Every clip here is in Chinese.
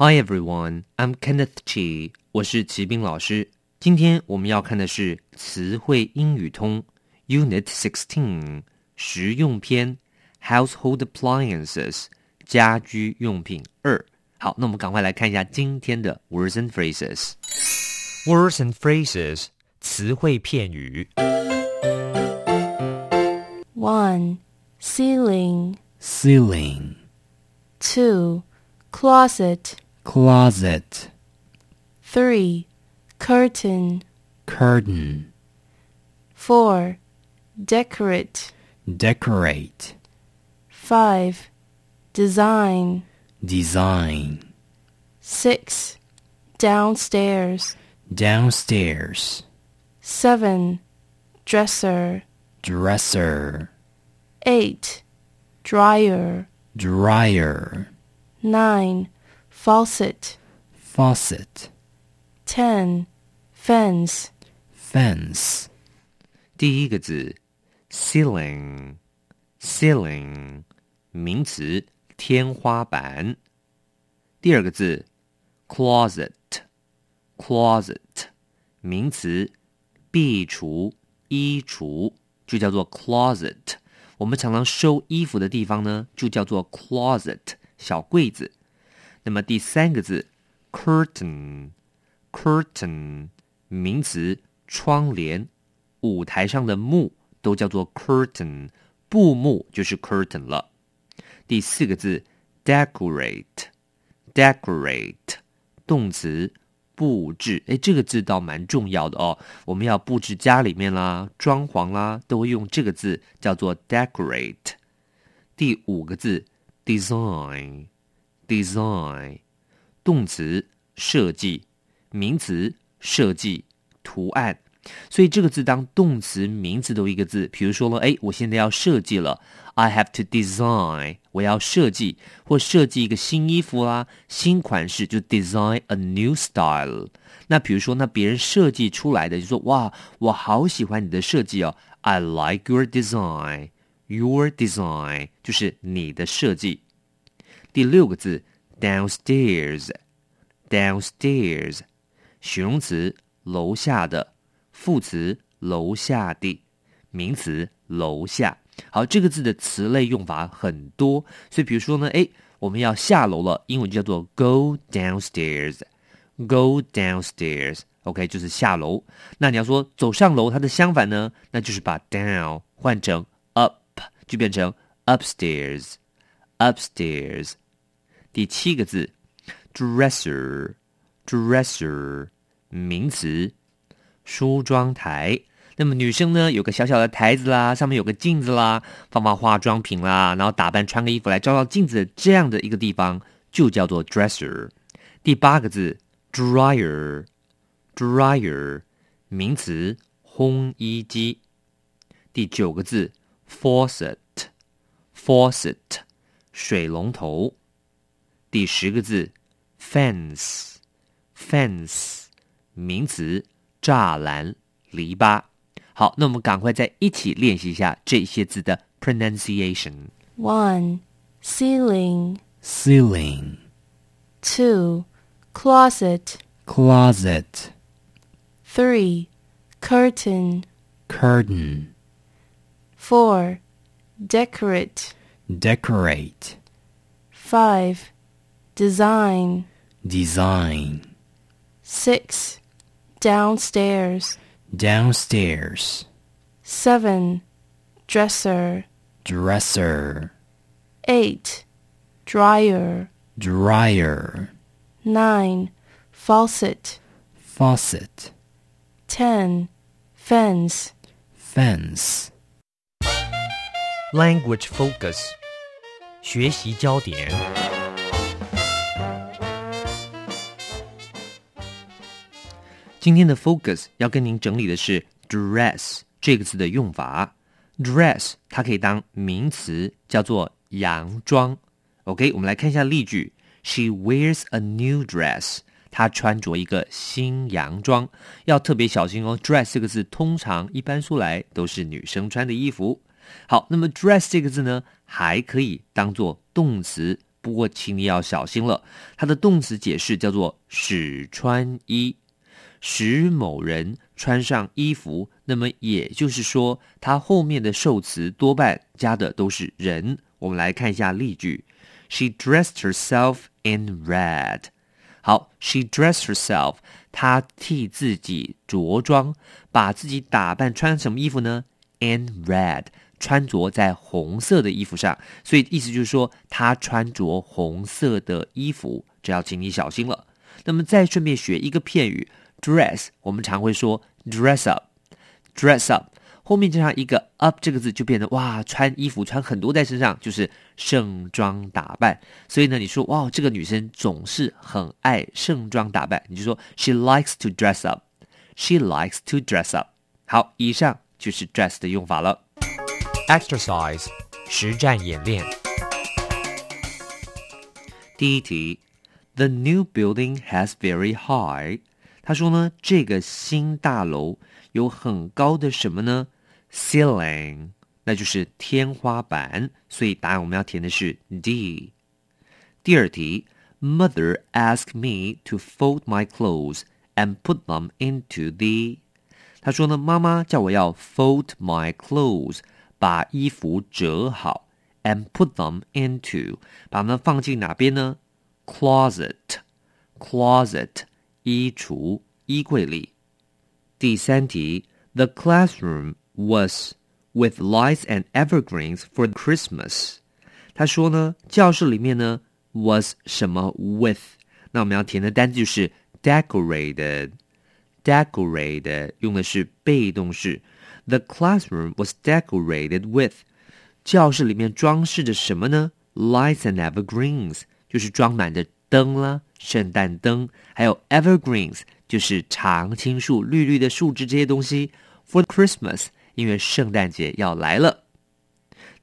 Hi everyone, I'm Kenneth Chi. 我是齐斌老师。今天我们要看的是词汇英语通 Unit Sixteen 实用篇 Household Appliances 家居用品二。好，那我们赶快来看一下今天的 words and phrases。Words and phrases 词汇片语。 One, ceiling. Ceiling, Two, closet. closet, Three, curtain. curtain, Four, decorate. decorate, Five, design. design, Six, downstairs. downstairs, Seven, dresser. dresser, Eight, dryer. dryer, Nine, faucet. faucet, Ten, fence. fence, 第一个字，ceiling，ceiling，名词，天花板。第二个字，closet，closet，名词，壁橱、衣橱，就叫做 closet。我们常常收衣服的地方呢，就叫做 closet，小柜子。那么第三个字，curtain，curtain，名词，窗帘。舞台上的幕都叫做 curtain，布幕就是 curtain 了。第四个字 decorate，decorate 动词布置，哎，这个字倒蛮重要的哦。我们要布置家里面啦、装潢啦，都会用这个字叫做 decorate。第五个字，design Design，动词设计，名词设计图案。所以这个字当动词、名词都一个字。比如说了，哎，我现在要设计了，I have to design，我要设计或设计一个新衣服啦、新款式，就 design a new style。那比如说，那别人设计出来的，就说哇，我好喜欢你的设计哦，I like your design。Your design 就是你的设计。第六个字 downstairs，downstairs 形容词楼下的。副词楼下的，名词楼下。好，这个字的词类用法很多，所以比如说呢，哎，我们要下楼了，英文就叫做 go downstairs，go downstairs，OK，、就是下楼。那你要说走上楼，它的相反呢，那就是把 down 换成 up，就变成 upstairs，upstairs。第七个字 dresser，dresser，名词。梳妆台，那么女生呢有个小小的台子啦，上面有个镜子啦，放放化妆品啦，然后打扮穿个衣服来照照镜子，这样的一个地方就叫做 dresser。第八个字 dryer，dryer 名词烘衣机。第九个字 faucet，faucet 水龙头。第十个字 fence，fence 名词。栅栏、篱笆。好，那我们赶快再一起练习一下这些字的 pronunciation。 One, ceiling. ceiling, Two, closet. closet, Three, curtain. curtain, Four, decorate. decorate, Five, design. design, Six, downstairs. downstairs, Seven, dresser. dresser, Eight, dryer. dryer, Nine, faucet. faucet, Ten, fence. fence. Language focus，学习焦点。 今天的 focus 要跟您整理的是 dress 这个字的用法。dress 它可以当名词，叫做洋装。OK，我们来看一下例句：She wears a new dress。她穿着一个新洋装，要特别小心哦。dress 这个字通常一般说来都是女生穿的衣服。好，那么 dress 这个字呢，还可以当做动词，不过请你要小心了，它的动词解释叫做使穿衣，使某人穿上衣服。那么也就是说，它后面的受词多半加的都是人。我们来看一下例句：She dressed herself in red。好，she dressed herself，她替自己着装，把自己打扮穿什么衣服呢？In red，穿着在红色的衣服上，所以意思就是说她穿着红色的衣服，这要请你小心了。那么再顺便学一个片语，dress，我们常会说 dress up，dress up。后面加上一个 up 这个字，就变成哇，穿衣服穿很多在身上，就是盛装打扮。所以呢，你说哇，这个女生总是很爱盛装打扮，你就说 she likes to dress up。she likes to dress up。好，以上就是 dress 的用法了。Exercise 实战演练。第一题，The new building has very high。他说呢，这个新大楼有很高的什么呢？ceiling，那就是天花板，所以答案我们要填的是 D。第二题，Mother asked me to fold my clothes and put them into the。他说呢，妈妈叫我要 fold my clothes，把衣服折好，and put them into，把它们放进哪边呢？Closet，closet，衣橱、衣柜里。第三题，The classroom was with lights and evergreens for Christmas。他说呢，教室里面呢 was 什么 with，那我们要填的单词就是 decorated。decorated 用的是被动式。The classroom was decorated with，教室里面装饰着什么呢？Lights and evergreens 就是装满着 灯啦，圣诞灯，还有 evergreens 就是常青树、绿绿的树枝这些东西。For Christmas。因为圣诞节要来了。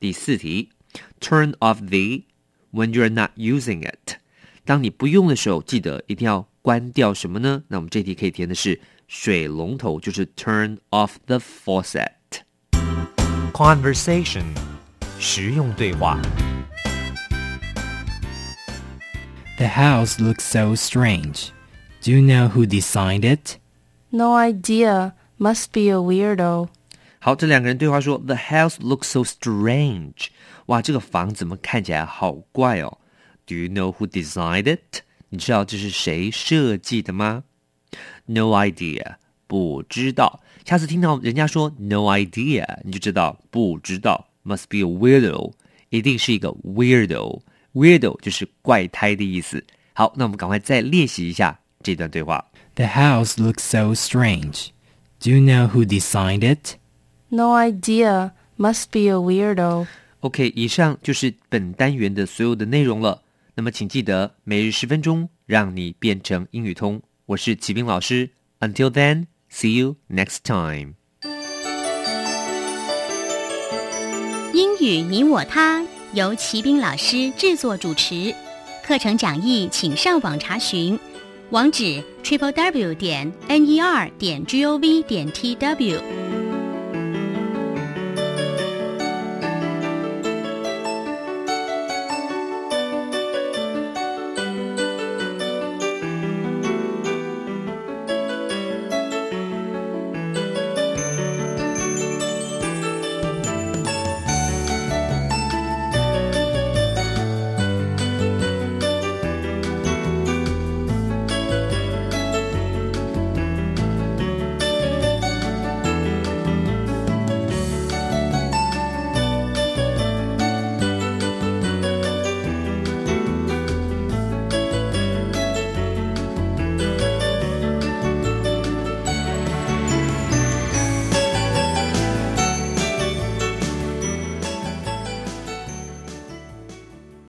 第四题，Turn off the when you're not using it。当你不用的时候，记得一定要关掉什么呢？那我们这题可以填的是水龙头，就是 Turn off the faucet。Conversation 实用对话。The house looks so strange. Do you know who designed it? No idea. Must be a weirdo. 好，这两个人对话说：“The house looks so strange。”哇，这个房子怎么看起来好怪哦？Do you know who designed it？你知道这是谁设计的吗？No idea，不知道。下次听到人家说 “No idea”，你就知道不知道。Must be a weirdo，一定是一个 weirdo。 Weirdo 就是怪胎的意思。好，那我们赶快再练习一下这段对话。 The house looks so strange. Do you know who designed it? No idea. Must be a weirdo. OK，以上就是本单元的所有的内容了。那么，请记得每日十分钟，让你变成英语通。我是启斌老师。Until then, see you next time. 英语你我他 由齐斌老师制作主持，课程讲义请上网查询，网址 triple w 点 n e r 点 g o v 点 t w。